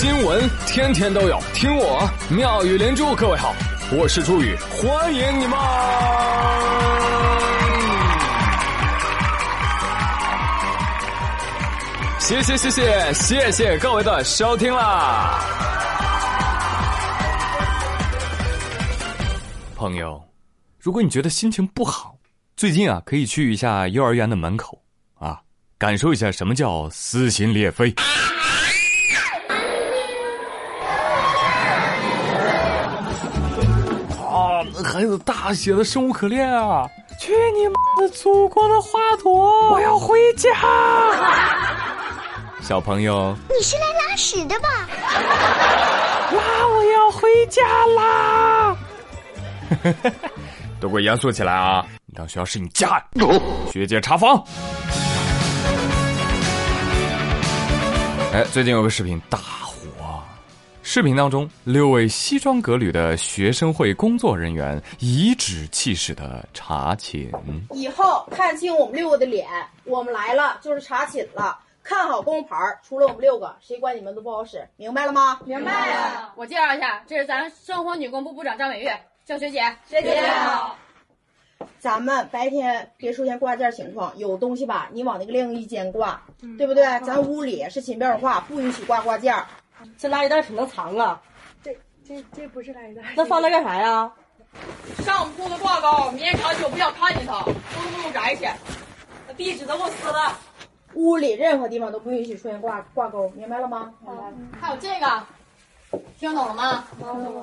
新闻天天都有，听我妙语连珠。各位好，我是朱宇，欢迎你们！谢谢谢谢谢谢各位的收听啦，朋友，如果你觉得心情不好，最近啊可以去一下幼儿园的门口啊，感受一下什么叫撕心裂肺。孩子大写的生无可恋啊！去你妈的祖国的花朵！我要回家。小朋友，你是来拉屎的吧？拉！我要回家啦！都给我严肃起来啊！你当学校是你家，学姐查房。哎，最近有个视频大。视频当中，六位西装革履的学生会工作人员颐指气使的查寝。以后看清我们六个的脸，我们来了就是查寝了。看好工牌，除了我们六个，谁管你们都不好使，明白了吗？明白了。我介绍一下，这是咱生活女工部部长张美玉，叫学姐。学姐好。咱们白天别出现挂件情况，有东西吧，你往那个晾衣间挂，对不对？咱屋里是寝变化，不允许挂挂件。这垃圾袋挺能藏啊！这这这不是垃圾袋，那放那干啥呀？上铺的挂钩，明天长久不想看见它，都不用摘去。那壁纸都给我撕了。屋里任何地方都不允许出现挂挂钩，明白了吗？明白了。还有这个，听懂了吗？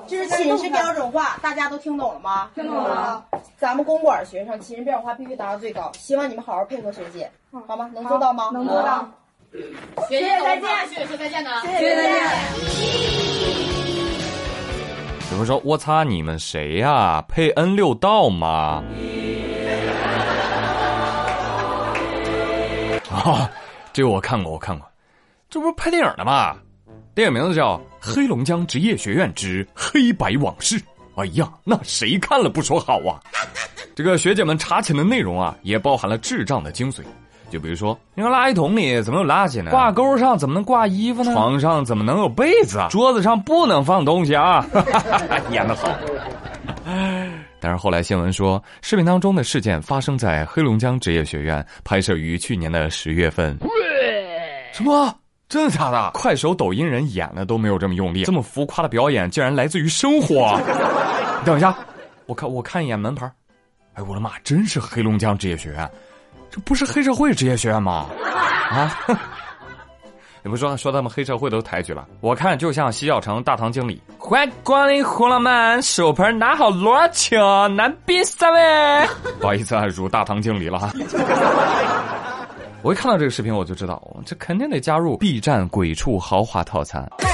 这是寝室标准化，大家都听懂了吗？听懂了。咱们公馆学生寝室标准化必须达到最高，希望你们好好配合学姐，好吗？能做到吗？能做到。学姐再见，学姐说再见呢。学姐再见。有人说：“我擦，你们谁呀？配恩六道吗？” 啊，这个我看过，我看过，这不是拍电影的吗？电影名字叫《黑龙江职业学院之黑白往事》。哎呀，那谁看了不说好啊？这个学姐们查寝的内容啊，也包含了智障的精髓。就比如说，那个垃圾桶里怎么有垃圾呢？挂钩上怎么能挂衣服呢？床上怎么能有被子啊？桌子上不能放东西啊！演得好。但是后来新闻说，视频当中的事件发生在黑龙江职业学院，拍摄于去年的十月份。什么？真的假的？快手、抖音人演的都没有这么用力，这么浮夸的表演竟然来自于生活。等一下，我看我看一眼门牌。哎，我的妈！真是黑龙江职业学院。这不是黑社会职业学院吗？啊！你不说说他们黑社会都抬举了，我看就像洗脚城大堂经理。欢迎光临胡浪漫，手盆拿好罗请男宾三位。不好意思啊，辱大堂经理了哈。我一看到这个视频，我就知道，这肯定得加入 B 站鬼畜豪华套餐。看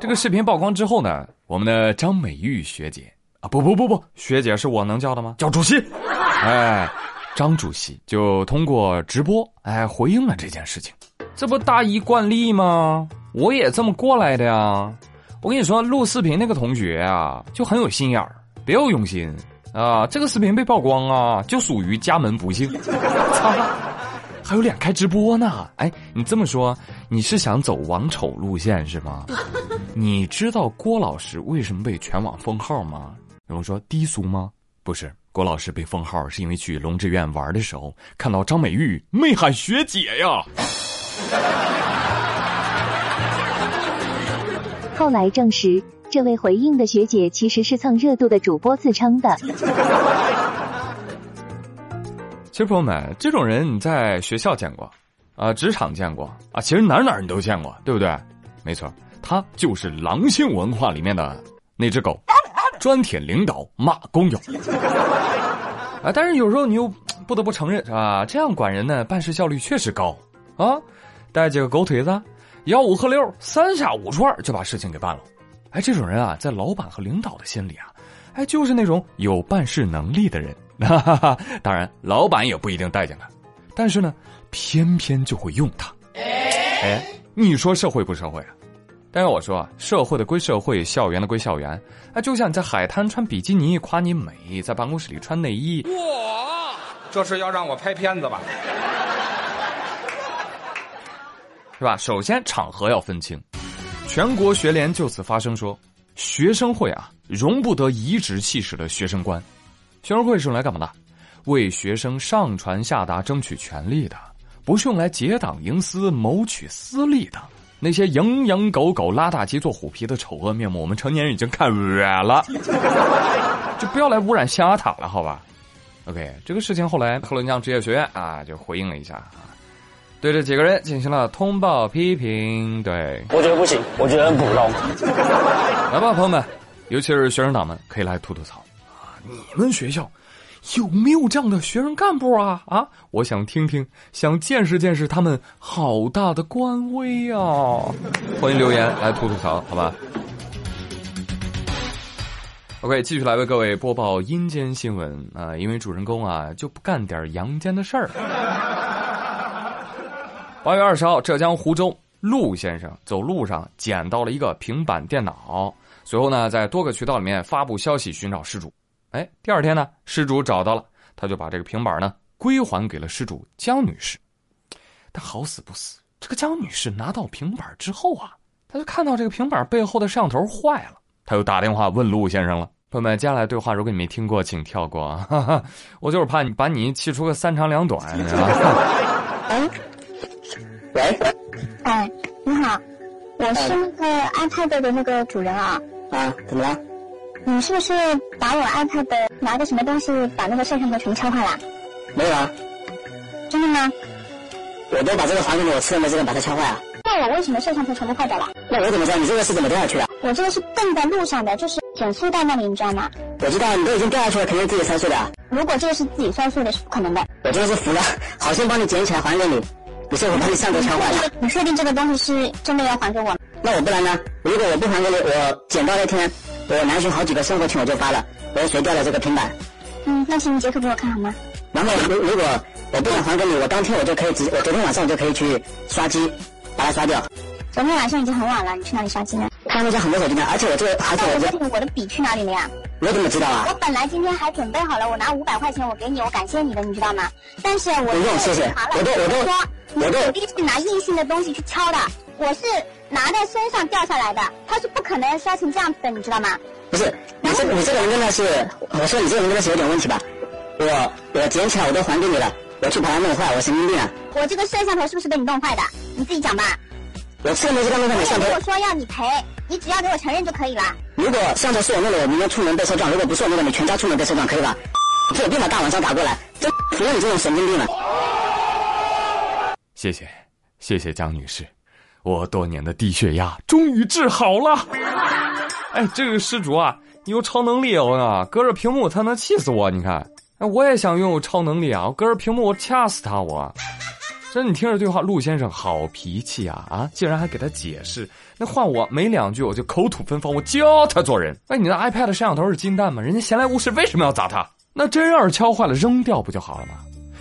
这个视频曝光之后呢，我们的张美玉学姐啊，不不不不，学姐是我能叫的吗？叫主席，哎，张主席就通过直播哎回应了这件事情，这不大一惯例吗？我也这么过来的呀。我跟你说，录视频那个同学啊，就很有心眼儿，别有用心啊。这个视频被曝光啊，就属于家门不幸。还有脸开直播呢？哎，你这么说，你是想走王丑路线是吗？你知道郭老师为什么被全网封号吗？有人说低俗吗？不是，郭老师被封号是因为去龙之院玩的时候看到张美玉没喊学姐呀。后来证实，这位回应的学姐其实是蹭热度的主播自称的。其实朋友们，这种人你在学校见过，啊，职场见过，啊，其实哪哪你都见过，对不对？没错，他就是狼性文化里面的那只狗，专舔领导，骂工友。啊，但是有时候你又不得不承认，是吧？这样管人呢，办事效率确实高，啊，带几个狗腿子，吆五喝六，三下五除二就把事情给办了。哎，这种人啊，在老板和领导的心里啊，哎，就是那种有办事能力的人。哈哈哈，当然，老板也不一定待见他，但是呢，偏偏就会用他。哎，你说社会不社会啊？但是我说啊，社会的归社会，校园的归校园。哎，就像你在海滩穿比基尼夸你美，在办公室里穿内衣。哇，这是要让我拍片子吧？是吧？首先场合要分清。全国学联就此发声说，学生会啊，容不得颐指气使的学生观。学生会是用来干嘛的？为学生上传下达争取权利的，不是用来结党营私、谋取私利的。那些蝇营狗苟、拉大旗做虎皮的丑恶面目，我们成年人已经看远了，就不要来污染象牙塔了，好吧？OK，这个事情后来黑龙江职业学院啊就回应了一下啊，对这几个人进行了通报批评。对，我觉得不行，我觉得很普通。来吧，朋友们，尤其是学生党们，可以来吐吐槽啊！你们学校。有没有这样的学生干部啊？啊，我想听听，想见识见识他们好大的官威啊！欢迎留言来吐吐槽，好吧？OK，继续来为各位播报阴间新闻啊！因为主人公啊就不干点阳间的事儿。八月二十号，浙江湖州陆先生走路上捡到了一个平板电脑，随后呢，在多个渠道里面发布消息寻找失主。哎，第二天呢，失主找到了，他就把这个平板呢归还给了失主江女士。但好死不死，这个江女士拿到平板之后啊，她就看到这个平板背后的摄像头坏了，她又打电话问陆先生了。朋友们，接下来对话如果你没听过，请跳过。哈哈，我就是怕你把你气出个三长两短。哎，喂，哎，你好，我是那个 iPad 的那个主人啊。啊，怎么了？你是不是把我 iPad 拿个什么东西把那个摄像头全敲坏了？没有啊，真的吗？我都把这个还给你，我吃了没这个把它敲坏啊。那我为什么摄像头全部坏掉了？那我怎么知道你这个是怎么掉下去的？我这个是蹬在路上的，就是减速带那里，你知道吗？我知道，你都已经掉下去了，肯定自己摔碎的。如果这个是自己摔碎的，是不可能的。我真的是服了，好心帮你捡起来还给你，不是我把你摄像头敲坏了。你确定这个东西是真的要还给我？那我不然呢？如果我不还给你，我捡到那天。我南巡好几个生活群，我就发了，我谁掉了这个平板。嗯，那请你截图给我看好吗？然后如如果我不想还给你，我当天我就可以直，我昨天晚上我就可以去刷机，把它刷掉。昨天晚上已经很晚了，你去哪里刷机呢？他们家很多手机呢，而且我这个，而且我这我的笔去哪里了呀？我怎么知道啊？我本来今天还准备好了，我拿五百块钱我给你，我感谢你的，你知道吗？但是我不用谢谢，我都我都说，你肯定是拿硬性的东西去敲的，我是拿在身上掉下来的，它是不可能摔成这样子的，你知道吗？不是，你这你这个人真的是，我说你这个人真的是有点问题吧？我我捡起来我都还给你了，我去把它弄坏，我神经病啊！我这个摄像头是不是被你弄坏的？你自己讲吧。我摄像头是刚弄坏的摄像头。我说要你赔，你只要给我承认就可以了。如果摄像头是我弄的，我明天出门被车撞；如果不是我弄的，你全家出门被车撞，可以吧？这有病把大晚上打过来，真服了你这种神经病了。谢谢，谢谢江女士，我多年的低血压终于治好了。哎，这个失主啊，你有超能力哦！隔着屏幕他能气死我，你看，哎，我也想拥有超能力啊！我隔着屏幕我掐死他，我。这你听着对话，陆先生好脾气啊啊！竟然还给他解释，那换我没两句我就口吐芬芳，我教他做人。哎，你的 iPad 摄像头是金蛋吗？人家闲来无事为什么要砸它？那真要是敲坏了扔掉不就好了吗？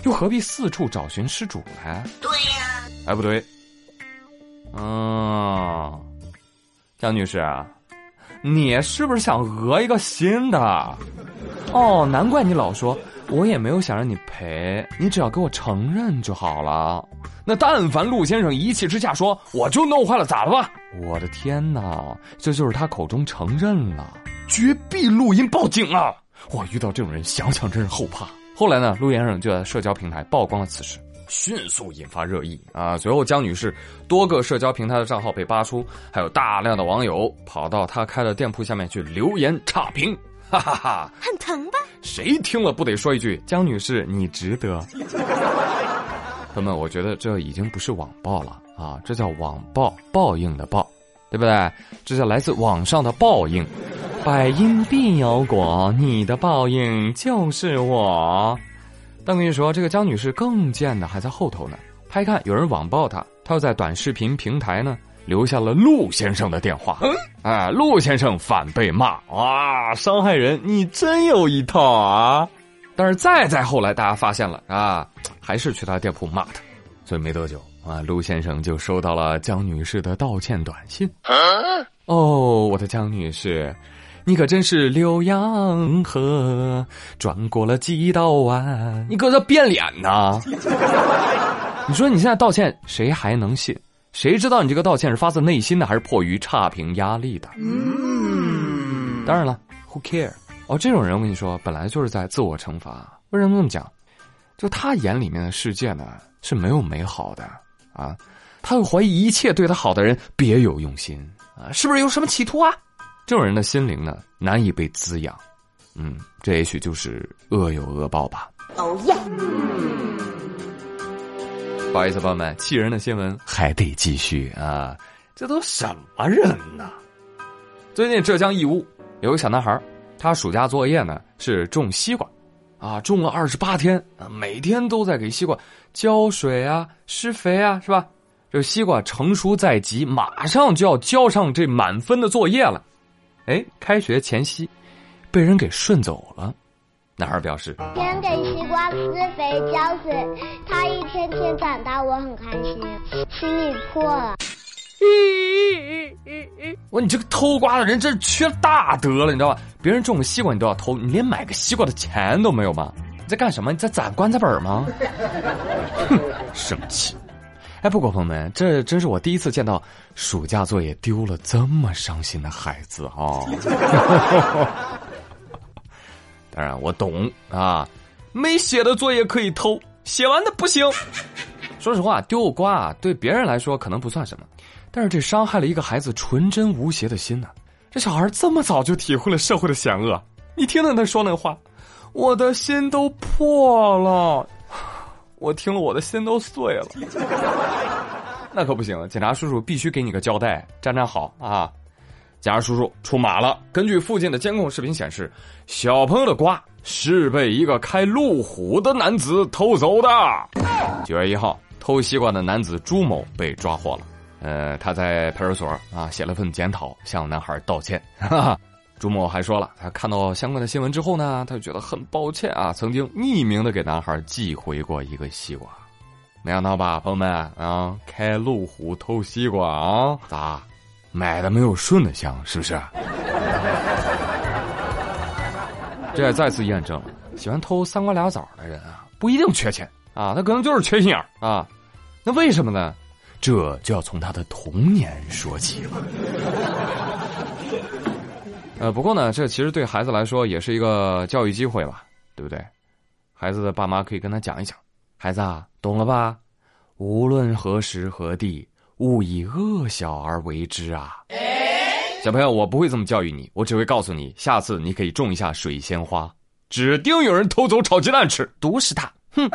又何必四处找寻失主呢？对呀。哎，不对。嗯，江女士啊。你是不是想讹一个新的？哦，难怪你老说，我也没有想让你赔，你只要给我承认就好了。那但凡陆先生一气之下说我就弄坏了，咋了吧？我的天哪，这就是他口中承认了，绝壁录音报警啊！我遇到这种人，想想真是后怕。后来呢，陆先生就在社交平台曝光了此事。迅速引发热议啊！随后，江女士多个社交平台的账号被扒出，还有大量的网友跑到她开的店铺下面去留言差评，哈哈哈！很疼吧？谁听了不得说一句：“江女士，你值得。”朋友们，我觉得这已经不是网暴了啊，这叫网暴，报应的报，对不对？这叫来自网上的报应，百因必有果，你的报应就是我。但跟你说，这个江女士更贱的还在后头呢。她一看有人网暴她，她又在短视频平台呢留下了陆先生的电话。哎，陆先生反被骂，哇，伤害人，你真有一套啊！但是再再后来，大家发现了啊，还是去他店铺骂他，所以没多久啊，陆先生就收到了江女士的道歉短信。哦，我的江女士。你可真是浏阳河，转过了几道弯。你搁这变脸呢？你说你现在道歉，谁还能信？谁知道你这个道歉是发自内心的，还是迫于差评压力的？嗯，当然了，Who care？哦，这种人我跟你说，本来就是在自我惩罚。为什么这么讲？就他眼里面的世界呢是没有美好的啊，他会怀疑一切对他好的人别有用心啊，是不是有什么企图啊？这种人的心灵呢，难以被滋养，嗯，这也许就是恶有恶报吧。哦耶！不好意思，朋友们，气人的新闻还得继续啊！这都什么人呢？最近浙江义乌有个小男孩，他暑假作业呢是种西瓜，啊，种了二十八天啊，每天都在给西瓜浇水啊、施肥啊，是吧？这西瓜成熟在即，马上就要交上这满分的作业了。哎，开学前夕，被人给顺走了。男孩表示：“先给西瓜施肥浇水，它一天天长大，我很开心，心里破了。”我你这个偷瓜的人真是缺大德了，你知道吧？别人种个西瓜你都要偷，你连买个西瓜的钱都没有吗？你在干什么？你在攒棺材本吗？哼，生气。哎，不过朋友们，这真是我第一次见到暑假作业丢了这么伤心的孩子啊！当然我懂啊，没写的作业可以偷，写完的不行。说实话，丢个瓜对别人来说可能不算什么，但是这伤害了一个孩子纯真无邪的心呢。这小孩这么早就体会了社会的险恶，你听听他说那话，我的心都破了。我听了，我的心都碎了。那可不行，警察叔叔必须给你个交代，站站好啊！贾叔叔出马了。根据附近的监控视频显示，小朋友的瓜是被一个开路虎的男子偷走的。九月一号，偷西瓜的男子朱某被抓获了。呃，他在派出所啊写了份检讨，向男孩道歉。哈哈。朱某还说了，他看到相关的新闻之后呢，他就觉得很抱歉啊，曾经匿名的给男孩寄回过一个西瓜，没想到吧，朋友们啊，开路虎偷西瓜啊，咋买的没有顺的香，是不是？这也再次验证了，喜欢偷三瓜俩枣的人啊，不一定缺钱啊，他可能就是缺心眼啊。那为什么呢？这就要从他的童年说起了。呃，不过呢，这其实对孩子来说也是一个教育机会吧，对不对？孩子的爸妈可以跟他讲一讲，孩子啊，懂了吧？无论何时何地，勿以恶小而为之啊！小朋友，我不会这么教育你，我只会告诉你，下次你可以种一下水仙花，指定有人偷走炒鸡蛋吃，毒死他！哼。